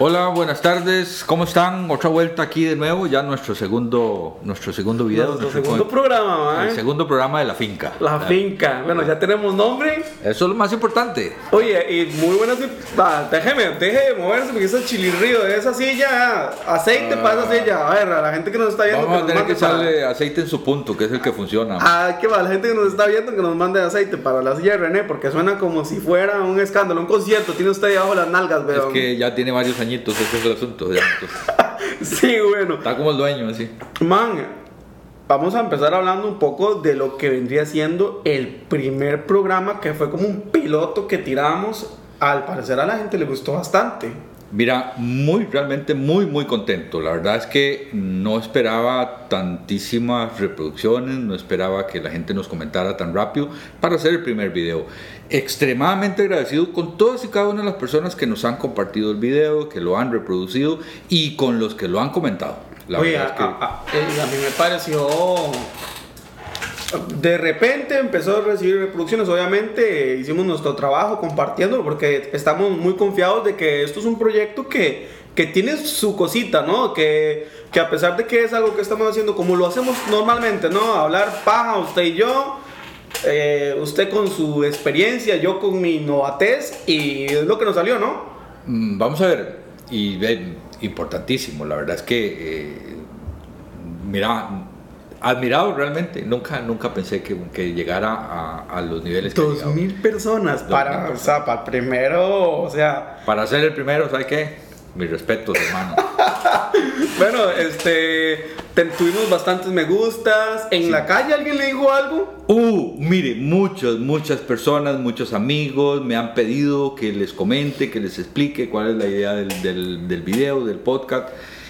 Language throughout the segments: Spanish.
Hola, buenas tardes. ¿Cómo están? Otra vuelta aquí de nuevo, ya nuestro segundo, nuestro segundo video. Nuestro segundo programa, El ¿eh? segundo programa de la finca. La finca. Bueno, ya tenemos nombre. Eso es lo más importante. Oye, y muy buenas. Va, déjeme, deje de moverse porque ese chilirrío de esa silla, aceite para esa silla. A ver, a la gente que nos está viendo. Vamos a nos tener que para- echarle aceite en su punto, que es el que funciona. Ah, qué va, la gente que nos está viendo que nos mande aceite para la silla de René, porque suena como si fuera un escándalo, un concierto. Tiene usted ahí abajo las nalgas, es weón. que ya tiene varios añitos, ese es el asunto. Sí, bueno. está como el dueño, así. Man, vamos a empezar hablando un poco de lo que vendría siendo el primer programa que fue como un piloto que tiramos. Al parecer a la gente le gustó bastante. Mira, muy, realmente muy, muy contento. La verdad es que no esperaba tantísimas reproducciones, no esperaba que la gente nos comentara tan rápido para hacer el primer video. Extremadamente agradecido con todas y cada una de las personas que nos han compartido el video, que lo han reproducido y con los que lo han comentado. La Oye, verdad a, es que... a- a- eh, a mí me pareció... De repente empezó a recibir reproducciones, obviamente hicimos nuestro trabajo compartiéndolo porque estamos muy confiados de que esto es un proyecto que, que tiene su cosita, ¿no? Que, que a pesar de que es algo que estamos haciendo como lo hacemos normalmente, ¿no? Hablar paja usted y yo, eh, usted con su experiencia, yo con mi novatez y es lo que nos salió, ¿no? Mm, Vamos a ver, y ve, importantísimo, la verdad es que, eh, mira, admirado realmente, nunca, nunca pensé que, que llegara a, a los niveles Dos mil personas Dos para, mil o sea, para primero, o sea... Para ser el primero, ¿sabes qué? Mis respetos, hermano. Bueno, este, te- tuvimos bastantes me gustas. En la calle alguien le dijo algo. Uh, mire, muchas, muchas personas, muchos amigos me han pedido que les comente, que les explique cuál es la idea del, del, del video, del podcast.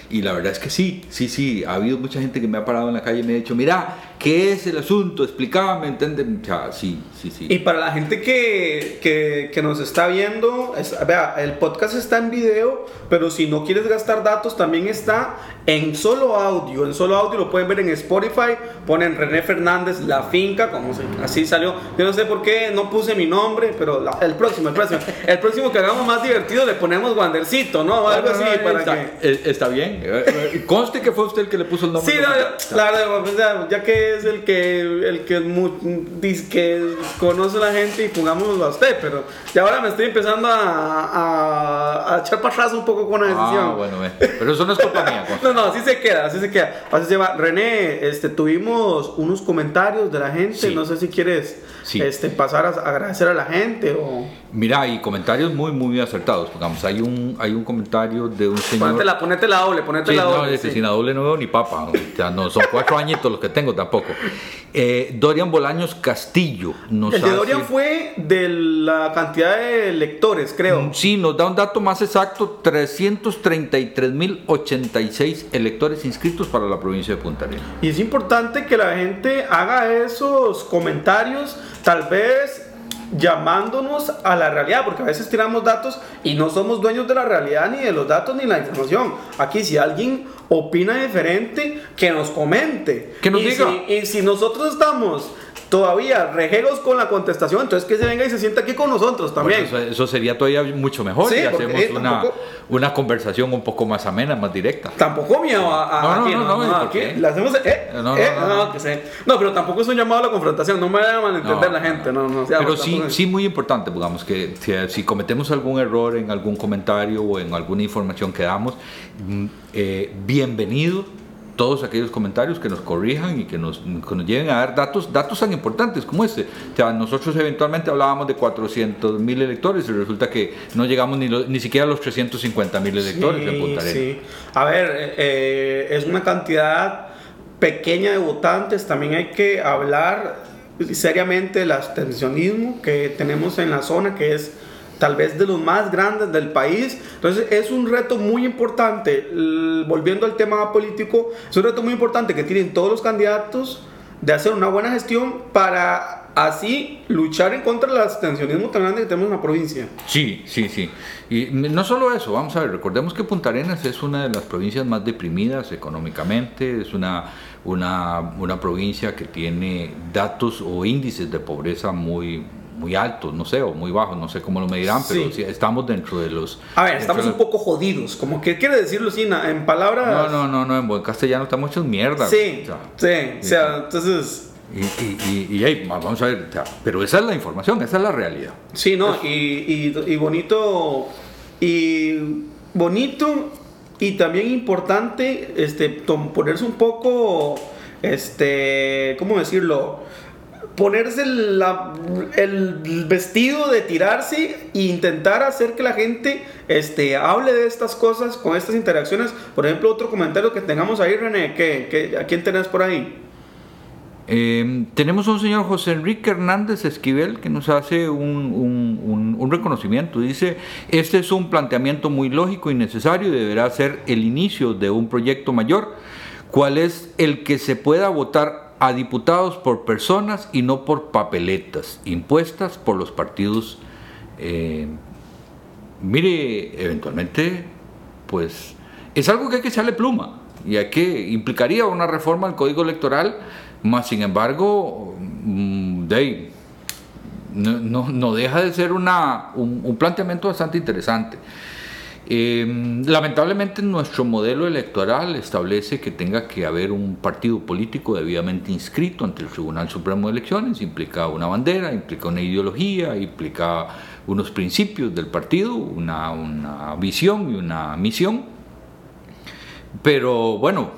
Y la verdad es que sí, sí, sí. Ha habido mucha gente que me ha parado en la calle y me ha dicho, mira, ¿qué es el asunto? Explícame, sea, sí, sí, sí. Y para la gente que, que, que nos está viendo, es- vea, el podcast está en video, pero si no quieres gastar datos, también está en solo audio. En solo audio lo pueden ver en Spotify. Ponen René Fernández, La Finca, como se, así salió. Yo no sé por qué no puse mi nombre, pero la- el próximo, el próximo. El próximo que hagamos más divertido le ponemos Wandercito, ¿no? O algo así para está, que... eh, está bien. Eh, eh, Conste que fue usted el que le puso el nombre. Sí, no, yo- claro, o sea, ya que es el que el que, dice que conoce a la gente y pongámoslo a usted, pero ya ahora me estoy empezando a, a, a echar para atrás un poco con la decisión. Ah, bueno, eh. pero eso no es culpa mía. No, no, así se queda, así se queda. Así se va. René, este, tuvimos unos comentarios de la gente, Sí. no sé si quieres Sí. este, pasar a agradecer a la gente o... Mira, y comentarios muy, muy acertados. Digamos, hay un, hay un comentario de un señor. Ponete la, ponete la doble, ponete Sí, la doble. es que sí. sin la doble no veo ni papa. O sea, no, son cuatro añitos los que tengo tampoco. Eh, Dorian Bolaños Castillo nos El de hace- Dorian fue de la cantidad de lectores, creo. Mm, Sí, nos da un dato más exacto: 333.086 electores inscritos para la provincia de Punta Arenas. Y es importante que la gente haga esos comentarios, tal vez llamándonos a la realidad, porque a veces tiramos datos y no somos dueños de la realidad, ni de los datos, ni la información. Aquí si alguien opina diferente, que nos comente. Que nos y diga. Si, y si nosotros estamos todavía rejegos con la contestación, entonces que se venga y se sienta aquí con nosotros también. Bueno, eso, eso sería todavía mucho mejor Sí, si hacemos una, tampoco- una conversación un poco más amena, más directa. Tampoco miedo a, No, no, no, pero tampoco es un llamado a la confrontación, no me vayan a malentender No, la gente, no, no, Pero seamos, sí, sí muy importante, digamos, que si, si cometemos algún error en algún comentario o en alguna información que damos, mm, eh, bienvenido todos aquellos comentarios que nos corrijan y que nos, que nos lleven a dar datos, datos tan importantes como este. O sea, nosotros eventualmente hablábamos de 400 mil electores y resulta que no llegamos ni, lo- ni siquiera a los 350 mil electores en Punta Arenas. Sí. A ver, eh, eh, es una cantidad pequeña de votantes. También hay que hablar seriamente del abstencionismo que tenemos en la zona, que es tal vez de los más grandes del país. Entonces es un reto muy importante, volviendo al tema político, es un reto muy importante que tienen todos los candidatos de hacer una buena gestión para así luchar en contra del abstencionismo tan grande que tenemos en la provincia. Sí, sí, sí. Y no solo eso, vamos a ver, recordemos que Punta Arenas es una de las provincias más deprimidas económicamente, es una, una, una provincia que tiene datos o índices de pobreza muy, muy altos, no sé, o muy bajos, no sé cómo lo medirán, pero sí, estamos dentro de los... A ver, estamos un poco jodidos, como que quiere decirlo así en palabras... No, no, no, no, en buen castellano estamos hechos mierda. Sí, sí, o sea, entonces... Y, y, y, vamos a ver, pero esa es la información, esa es la realidad. Sí, no, y, y bonito, y bonito y también importante este, ponerse un poco, este, ¿cómo decirlo? Ponerse el vestido de tirarse e intentar hacer que la gente este, hable de estas cosas con estas interacciones. Por ejemplo, otro comentario que tengamos ahí, René, ¿qué, ¿a quién tenés por ahí? Eh, tenemos un señor José Enrique Hernández Esquivel que nos hace un, reconocimiento. Dice, este es un planteamiento muy lógico y necesario y deberá ser el inicio de un proyecto mayor, cuál es el que se pueda votar a diputados por personas y no por papeletas impuestas por los partidos. Eh, mire, eventualmente, pues es algo que hay que echarle pluma y hay que implicaría una reforma al código electoral más sin embargo, mm, no, deja de ser una, un, planteamiento bastante interesante. Em, lamentablemente nuestro modelo electoral establece que tenga que haber un partido político debidamente inscrito ante el Tribunal Supremo de Elecciones, implica una bandera, implica una ideología, implica unos principios del partido, una, visión y una misión. Pero bueno,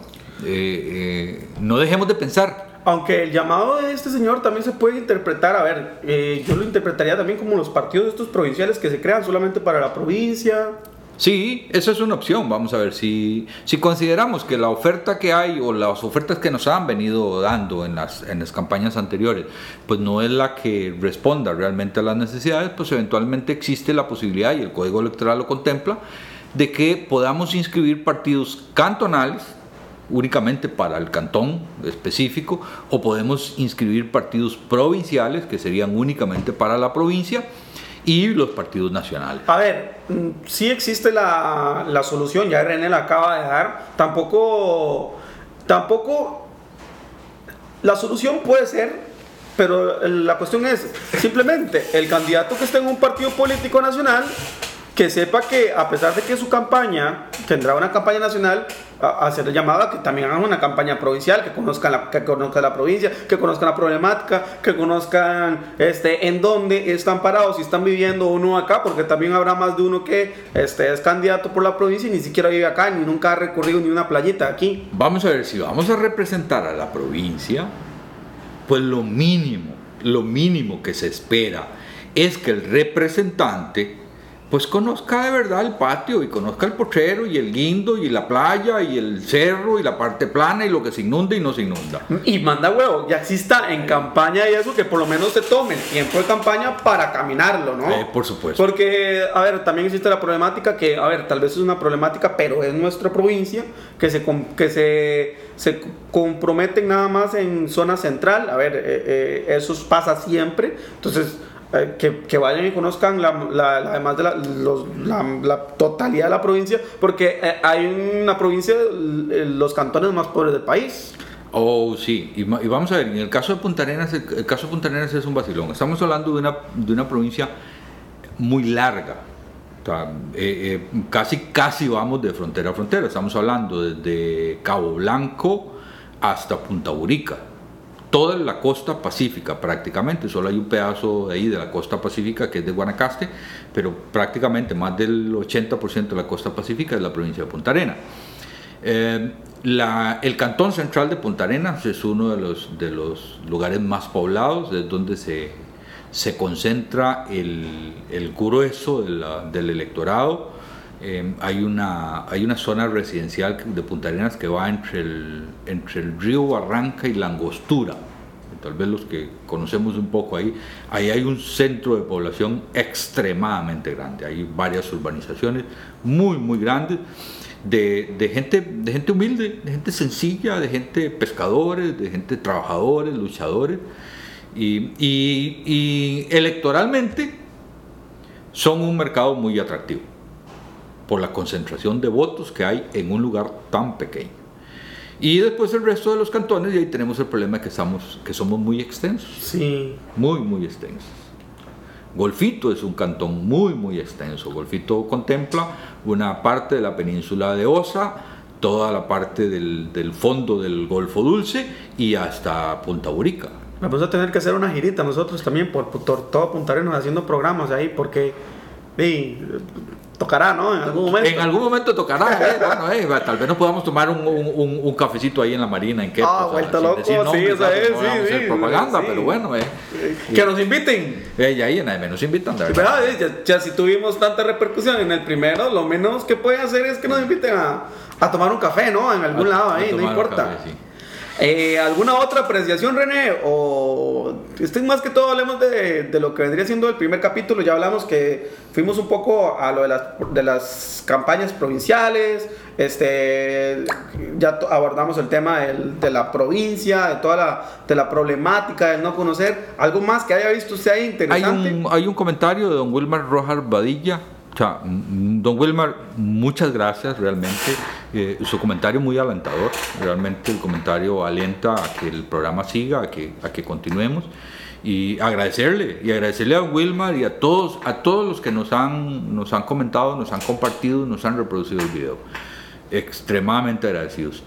eh, eh, no dejemos de pensar aunque el llamado de este señor también se puede interpretar, a ver, eh, yo lo interpretaría también como los partidos estos provinciales que se crean solamente para la provincia. Sí, esa es una opción. Vamos a ver si, si consideramos que la oferta que hay o las ofertas que nos han venido dando en las, en las campañas anteriores, pues no es la que responda realmente a las necesidades, pues eventualmente existe la posibilidad, y el Código Electoral lo contempla, de que podamos inscribir partidos cantonales únicamente para el cantón específico o podemos inscribir partidos provinciales que serían únicamente para la provincia y los partidos nacionales. A ver, mm, sí existe la, la solución, ya René la acaba de dar, tampoco, tampoco, la solución puede ser pero la cuestión es simplemente el candidato que esté en un partido político nacional que sepa que a pesar de que su campaña tendrá una campaña nacional, hacer llamada que también hagan una campaña provincial, que conozcan la, que conozcan la provincia, que conozcan la problemática, que conozcan este, en dónde están parados, si están viviendo uno acá, porque también habrá más de uno que este, es candidato por la provincia y ni siquiera vive acá, ni nunca ha recorrido ni una playita aquí. Vamos a ver, si vamos a representar a la provincia, pues lo mínimo, lo mínimo que se espera es que el representante pues conozca de verdad el patio y conozca el potrero y el guindo y la playa y el cerro y la parte plana y lo que se inunda y no se inunda. Y manda huevo, ya exista en campaña y eso que por lo menos se tome el tiempo de campaña para caminarlo, ¿no? Eh, por supuesto. Porque, a ver, también existe la problemática que, a ver, tal vez es una problemática, pero es nuestra provincia, que se, que se, se comprometen nada más en zona central. A ver, eh, eh, eso pasa siempre. Entonces, eh, que, vayan y conozcan la, además de la, totalidad de la provincia, porque eh, hay una provincia, los cantones más pobres del país. Oh, sí, y, vamos a ver, en el caso de Punta Arenas, el, caso de Punta Arenas es un vacilón. Estamos hablando de una, de una provincia muy larga. Eh, casi, casi vamos de frontera a frontera. Estamos hablando desde Cabo Blanco hasta Punta Burica toda la costa pacífica prácticamente, solo hay un pedazo de ahí de la costa pacífica que es de Guanacaste, pero prácticamente más del 80% de la costa pacífica es la provincia de Punta Arenas. Eh, el cantón central de Punta Arenas es uno de los, de los lugares más poblados, es donde se, se concentra el, el grueso del electorado. Eh, hay, una, hay una zona residencial de Punta Arenas que va entre el, entre el río Barranca y la Angostura. Tal vez los que conocemos un poco ahí, ahí hay un centro de población extremadamente grande. Hay varias urbanizaciones muy, muy grandes. De, de, gente, de gente humilde, de gente sencilla, de gente pescadores, de gente trabajadores, luchadores. Y electoralmente son un mercado muy atractivo por la concentración de votos que hay en un lugar tan pequeño. Y después el resto de los cantones, y ahí tenemos el problema que, estamos, que somos muy extensos. Sí. Muy, muy extensos. Golfito es un cantón muy, muy extenso. Golfito contempla una parte de la península de Osa, toda la parte del, del fondo del Golfo Dulce y hasta Punta Burica. Vamos a tener que hacer una girita nosotros también por, por todo Punta Arenas haciendo programas ahí porque sí, tocará, ¿no? En algún momento. En algún momento tocará, ¿eh? bueno, eh, tal vez nos podamos tomar un, un, un, cafecito ahí en la marina, en qué Ah, vuelta loco, sí, esa es, no sí, sí, propaganda, sí. pero bueno, eh. Que nos inviten. Eh, y ahí nadie nos invitan, de verdad. Ya, ya si tuvimos tanta repercusión en el primero, lo menos que pueden hacer es que nos inviten a, a tomar un café, ¿no? En algún A- lado ahí, no importa. café, sí. Eh, ¿Alguna otra apreciación, René? O este más que todo hablemos de, de lo que vendría siendo el primer capítulo. Ya hablamos que fuimos un poco a lo de las, de las campañas provinciales. Este, ya abordamos el tema del- de la provincia, de toda la, de la problemática del no conocer. ¿Algo más que haya visto usted ahí Hay interesante? un, hay un comentario de don Wilmar Rojar Badilla. O sea, don Wilmar, muchas gracias realmente. Eh, su comentario muy alentador. Realmente el comentario alienta a que el programa siga, a que, a que continuemos. Y agradecerle, y agradecerle a don Wilmar y a todos, a todos los que nos han, nos han comentado, nos han compartido, nos han reproducido el video. Extremadamente agradecidos.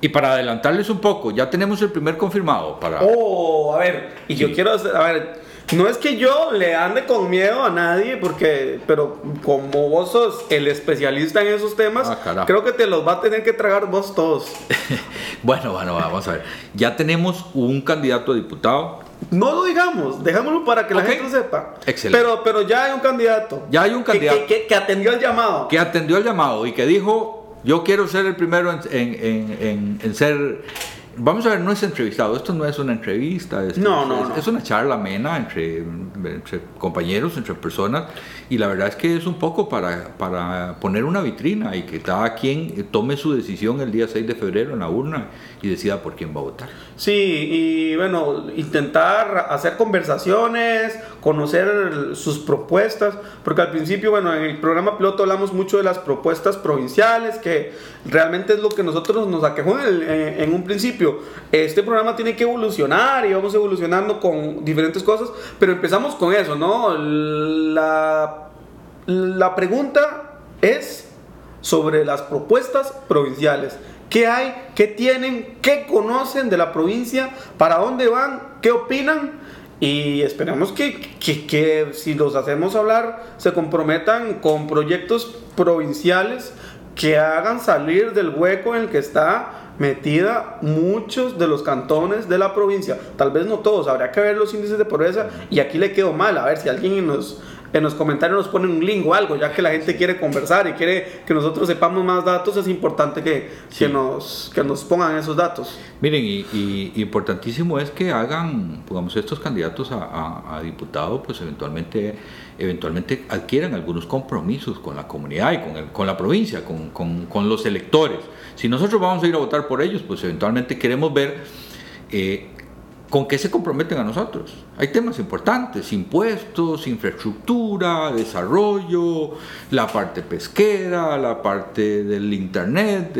Y para adelantarles un poco, ya tenemos el primer confirmado para... Oh, a ver, y yo Sí. quiero, hacer- a ver, no es que yo le ande con miedo a nadie, porque, pero como vos sos el especialista en esos temas, Ah, creo que te los va a tener que tragar vos todos. Bueno, bueno, vamos a ver. Ya tenemos un candidato a diputado. No lo digamos, dejámoslo para que la Ok. gente lo sepa. Excelente. Pero, pero ya hay un candidato. Ya hay un candidato. Que, que- que atendió el llamado. que atendió el llamado y que dijo, yo quiero ser el primero en- en- en- en ser... Vamos a ver, no es entrevistado, esto no es una entrevista, es, No, no, es, no. es una charla amena entre, entre compañeros, entre personas, y la verdad es que es un poco para, para poner una vitrina y que cada quien tome su decisión el día 6 de febrero en la urna y decida por quién va a votar. Sí, y bueno, intentar hacer conversaciones, conocer sus propuestas, porque al principio, bueno, en el programa piloto hablamos mucho de las propuestas provinciales, que realmente es lo que nosotros nos aquejó en, el- en- en un principio. Este programa tiene que evolucionar y vamos evolucionando con diferentes cosas, pero empezamos con eso, ¿no? La, la pregunta es sobre las propuestas provinciales. ¿Qué hay? ¿Qué tienen? ¿Qué conocen de la provincia? ¿Para dónde van? ¿Qué opinan? Y esperamos que, que- que si los hacemos hablar se comprometan con proyectos provinciales que hagan salir del hueco en el que está metida muchos de los cantones de la provincia. Tal vez no todos, habría que ver los índices de pobreza y aquí le quedó mal. A ver si alguien en los, en los comentarios nos pone un link o algo, ya que la gente quiere conversar y quiere que nosotros sepamos más datos, es importante que, Sí. que, nos, que nos pongan esos datos. Miren, y, y- importantísimo es que hagan, digamos, estos candidatos a, a, a diputado, pues eventualmente, eventualmente adquieran algunos compromisos con la comunidad y con, el- con la provincia, con, con- con los electores. Si nosotros vamos a ir a votar por ellos, pues eventualmente queremos ver eh, con qué se comprometen a nosotros. Hay temas importantes, impuestos, infraestructura, desarrollo, la parte pesquera, la parte del internet,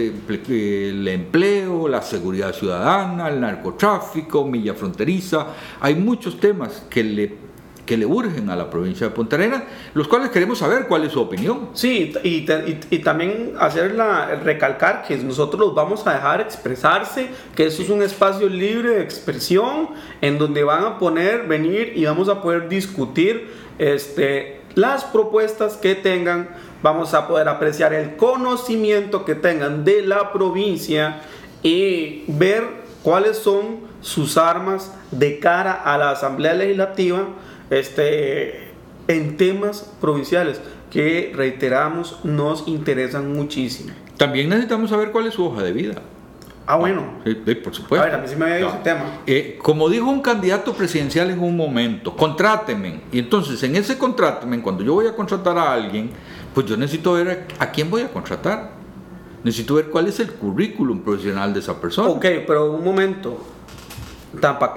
el empleo, la seguridad ciudadana, el narcotráfico, milla fronteriza. Hay muchos temas que le, que le urgen a la provincia de Punta Arenas, los cuales queremos saber cuál es su opinión. Sí, y, te- y- y también hacer la, recalcar que nosotros los vamos a dejar expresarse, que eso es un espacio libre de expresión en donde van a poner, venir y vamos a poder discutir este, las propuestas que tengan, vamos a poder apreciar el conocimiento que tengan de la provincia y ver cuáles son sus armas de cara a la Asamblea Legislativa este, en temas provinciales que, reiteramos, nos interesan muchísimo. También necesitamos saber cuál es su hoja de vida. Ah, bueno. Sí, sí, por supuesto. A ver, a mí sí me había ido ese tema. Eh, como dijo un candidato presidencial en un momento, contrátenme. Y entonces, en ese contrátenme, cuando yo voy a contratar a alguien, pues yo necesito ver a, a quién voy a contratar. Necesito ver cuál es el currículum profesional de esa persona. Ok, pero un momento.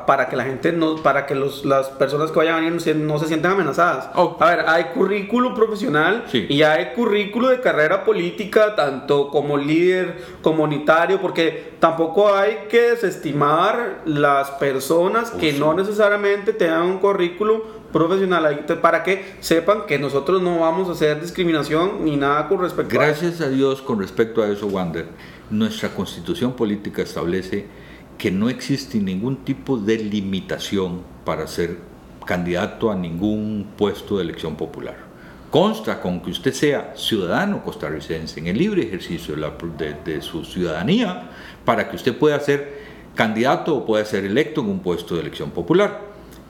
Para que la gente no, para que los, las personas que vayan a venir no se, sientan amenazadas. Oh. A ver, hay currículo profesional Sí. y hay currículo de carrera política, tanto como líder comunitario, porque tampoco hay que desestimar las personas Oh, que sí. no necesariamente tengan un currículo profesional ahí para que sepan que nosotros no vamos a hacer discriminación ni nada con respecto a eso. Gracias a Dios con respecto a eso, Wander, nuestra constitución política establece que no existe ningún tipo de limitación para ser candidato a ningún puesto de elección popular. Consta con que usted sea ciudadano costarricense en el libre ejercicio de, su ciudadanía para que usted pueda ser candidato o pueda ser electo en un puesto de elección popular.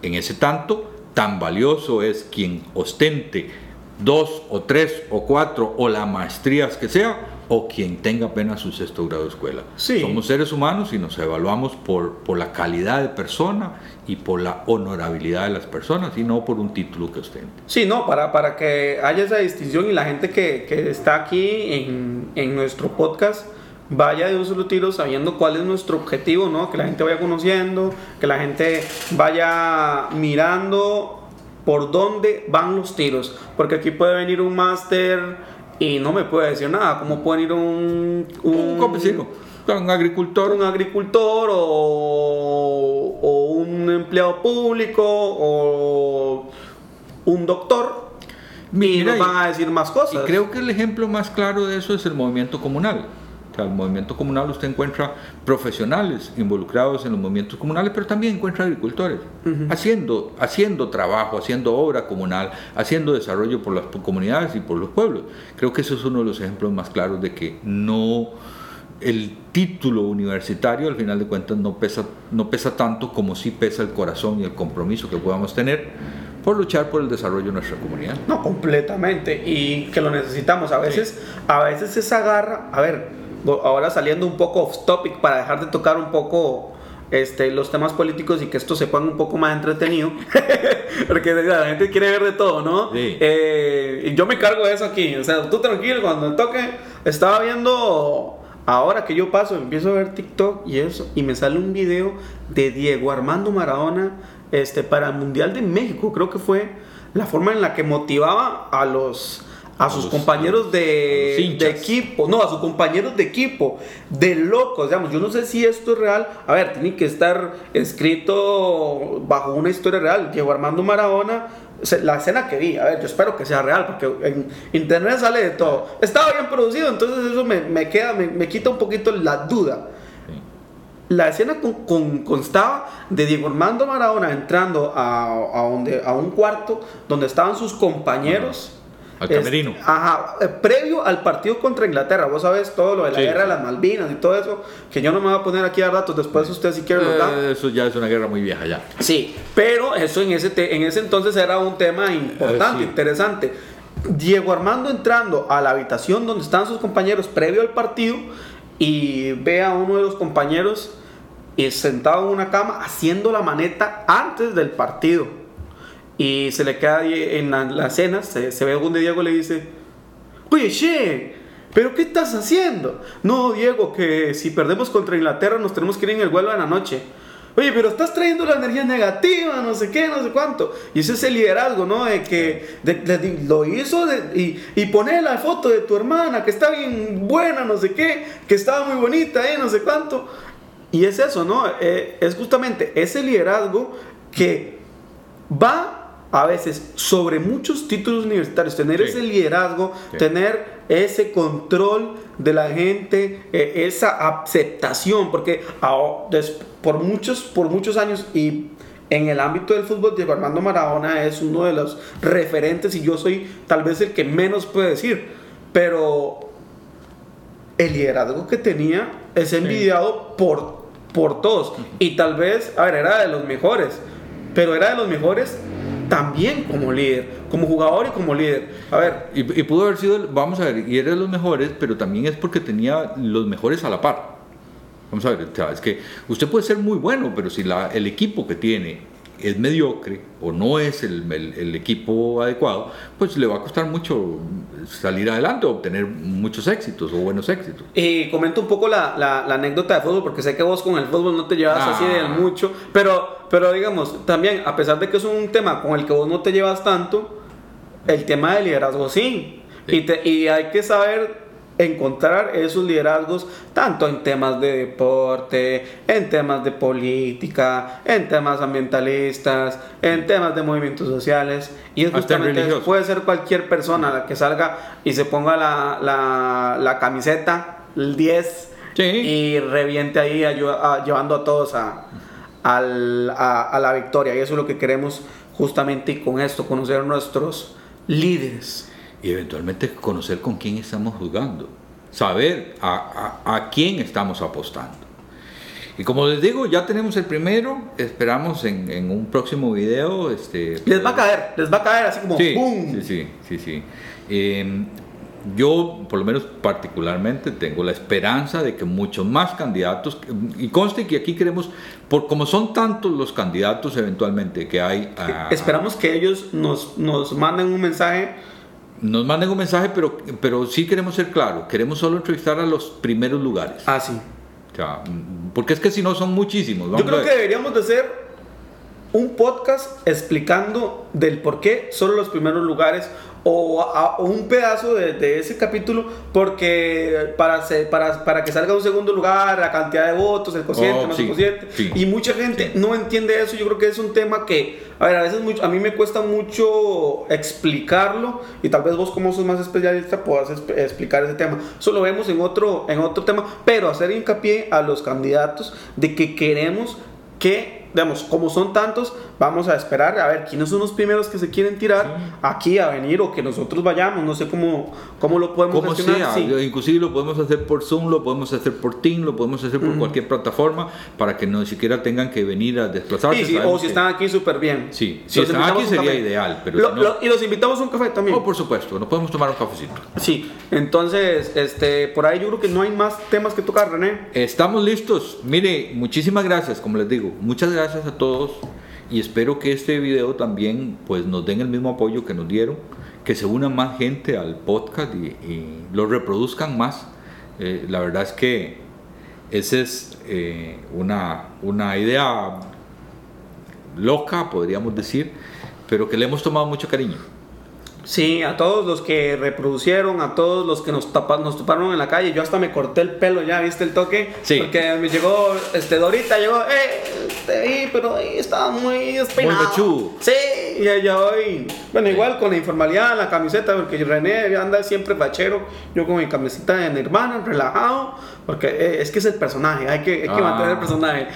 En ese tanto, tan valioso es quien ostente dos o tres o cuatro o las maestrías que sea o quien tenga apenas su sexto grado de escuela. Sí. Somos seres humanos y nos evaluamos por, por la calidad de persona y por la honorabilidad de las personas y no por un título que ostente. Sí, no, para, para que haya esa distinción y la gente que, que está aquí en, en nuestro podcast vaya de un solo tiro sabiendo cuál es nuestro objetivo, ¿no? Que la gente vaya conociendo, que la gente vaya mirando por dónde van los tiros. Porque aquí puede venir un máster y no me puede decir nada. ¿Cómo puede venir un, Un campesino, un agricultor, un agricultor o, o un empleado público o un doctor y Mira, nos y- van a decir más Y cosas. creo que el ejemplo más claro de eso es el movimiento comunal. El movimiento comunal usted encuentra profesionales involucrados en los movimientos comunales, pero también encuentra agricultores haciendo, haciendo trabajo, haciendo obra comunal, haciendo desarrollo por las comunidades y por los pueblos. Creo que eso es uno de los ejemplos más claros de que no el título universitario al final de cuentas no pesa, no pesa tanto como sí pesa el corazón y el compromiso que podamos tener por luchar por el desarrollo de nuestra comunidad. No, completamente. Y que lo necesitamos. A veces, a veces esa garra, a ver, ahora saliendo un poco off topic para dejar de tocar un poco este, los temas políticos y que esto se ponga un poco más entretenido. Porque la gente quiere ver de todo, ¿no? Sí. Eh, y yo me cargo de eso aquí. O sea, tú tranquilo, cuando me toque, estaba viendo. Ahora que yo paso, empiezo a ver TikTok y eso, y me sale un video de Diego Armando Maradona este, para el Mundial de México, creo que fue la forma en la que motivaba a los a, sus los- compañeros de, equipo, no, a sus compañeros de equipo, de locos, digamos, yo no sé si esto es real, a ver, tiene que estar escrito bajo una historia real, Diego Armando Maradona, la escena que vi, a ver, yo espero que sea real, porque en internet sale de todo, estaba bien producido, entonces eso me, me queda, me, me quita un poquito la duda. La escena con- con- constaba de Diego Armando Maradona entrando a, a donde, a un cuarto donde estaban sus compañeros. Al Es- camerino. ajá, eh, previo al partido contra Inglaterra. Vos sabes todo lo de la Sí, guerra de las Malvinas y todo eso. Que yo no me voy a poner aquí a dar datos. Después usted si quiere los da. Eh, eso ya es una guerra muy vieja ya. Sí, pero eso en ese, te- en ese entonces era un tema importante, sí. interesante. Diego Armando entrando a la habitación donde estaban sus compañeros previo al partido y ve a uno de los compañeros eh, sentado en una cama haciendo la maneta antes del partido. Y se le ahí en la, la cena, se, se ve donde Diego le dice, Oye, che, ¿pero qué estás haciendo? No, Diego, que si perdemos contra Inglaterra nos tenemos que ir en el vuelo de la noche. Oye, pero estás trayendo la energía negativa, no sé qué, no sé cuánto. Y ese es el liderazgo, ¿no? De que de- de- lo hizo de- y, y poner la foto de tu hermana, que está bien buena, no sé qué, que estaba muy bonita, ¿eh? No sé cuánto. Y es eso, ¿no? Eh, es justamente ese liderazgo que va a veces sobre muchos títulos universitarios, tener Sí. ese liderazgo, Sí. tener ese control de la gente, eh, esa aceptación, porque ao- des- por, muchos, por muchos años y en el ámbito del fútbol, Diego Armando Maradona es uno de los referentes y yo soy tal vez el que menos puede decir, pero el liderazgo que tenía es envidiado por, por todos. Y tal vez, a ver, era de los mejores, pero era de los mejores también como líder, como jugador y como líder. A ver, Y, y pudo haber sido, vamos a ver, y era de los mejores, pero también es porque tenía los mejores a la par. Vamos a ver, es que usted puede ser muy bueno, pero si la- el equipo que tiene es mediocre o no es el, el- el equipo adecuado, pues le va a costar mucho salir adelante o obtener muchos éxitos o buenos éxitos. Y comento un poco la, la- la anécdota de fútbol, porque sé que vos con el fútbol no te llevas Ah. así de mucho, pero, pero digamos, también, a pesar de que es un tema con el que vos no te llevas tanto, el tema de liderazgo sí. Sí. Y, te- y hay que saber encontrar esos liderazgos tanto en temas de deporte, en temas de política, en temas ambientalistas, en temas de movimientos sociales y es justamente eso. puede ser cualquier persona la que salga y se ponga la, la, la camiseta, el 10 Sí. y reviente ahí ayu- a- llevando a todos a, a- a la victoria y eso es lo que queremos justamente con esto, conocer nuestros líderes. Y eventualmente conocer con quién estamos jugando, saber a, a- a quién estamos apostando. Y como les digo, ya tenemos el primero, esperamos en, en un próximo video. Este, Les va a caer, les va a caer así como Sí, ¡boom! sí, sí, sí, sí. Eh, yo, por lo menos particularmente, tengo la esperanza de que muchos más candidatos, y conste que aquí queremos, por como son tantos los candidatos eventualmente que hay, a- Esperamos que ellos nos, nos manden un mensaje. Nos manden un mensaje, pero, pero sí queremos ser claros, queremos solo entrevistar a los primeros lugares. Ah, sí. O sea, porque es que si no son muchísimos. Yo vamos creo que deberíamos de hacer un podcast explicando del por qué solo los primeros lugares o, a- o un pedazo de, de ese capítulo porque para, se- para, para que salga un segundo lugar, la cantidad de votos, el cociente, Oh, no sí, el cociente. sí. Y mucha gente no entiende eso. Yo creo que es un tema que, a ver, a veces mucho- a mí me cuesta mucho explicarlo y tal vez vos como sos más especialista puedas exp- explicar ese tema. Eso lo vemos en otro, en otro tema, pero hacer hincapié a los candidatos de que queremos que, digamos, como son tantos, vamos a esperar a ver quiénes son los primeros que se quieren tirar aquí a venir o que nosotros vayamos. No sé cómo, cómo lo podemos Como sea, Sí. inclusive lo podemos hacer por Zoom, lo podemos hacer por Team, lo podemos hacer por cualquier plataforma para que no siquiera tengan que venir a desplazarse. Si- o si están aquí, súper bien. Sí, si Los están aquí sería ideal, pero Lo- si no- lo- y los invitamos a un café también. Oh, por supuesto, nos podemos tomar un cafecito. Sí, entonces, este, por ahí yo creo que no hay más temas que tocar, René. Estamos listos. Mire, muchísimas gracias, como les digo, muchas gracias a todos y espero que este video también pues nos den el mismo apoyo que nos dieron, que se una más gente al podcast y, y lo reproduzcan más. Eh, la verdad es que esa es eh, una, una idea loca, podríamos decir, pero que le hemos tomado mucho cariño. Sí, a todos los que reproducieron, a todos los que nos, tapa- nos toparon en la calle. Yo hasta me corté el pelo ya, ¿viste el toque? Sí. Porque me llegó, este, Dorita llegó, eh, te vi, pero ahí estaba muy despeinado. mechudo. Sí, y ya hoy, bueno, igual con la informalidad, la camiseta, porque René anda siempre fachero. Yo con mi camiseta de Nirvana, relajado, porque eh, es que es el personaje, hay que, hay que Ah. mantener el personaje.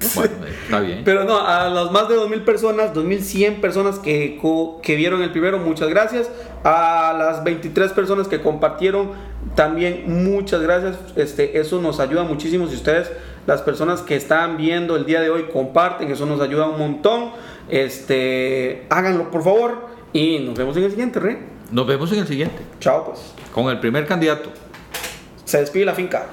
Bueno, está bien. Pero no, a las más de 2.000 personas, 2.100 personas que, que vieron el primero, muchas gracias. A las 23 personas que compartieron, también muchas gracias. Este, eso nos ayuda muchísimo. Si ustedes, las personas que están viendo el día de hoy, comparten, eso nos ayuda un montón. Este, háganlo por favor. Y nos vemos en el siguiente, Rey. Nos vemos en el siguiente, Chao, pues. con el primer candidato. Se despide la finca.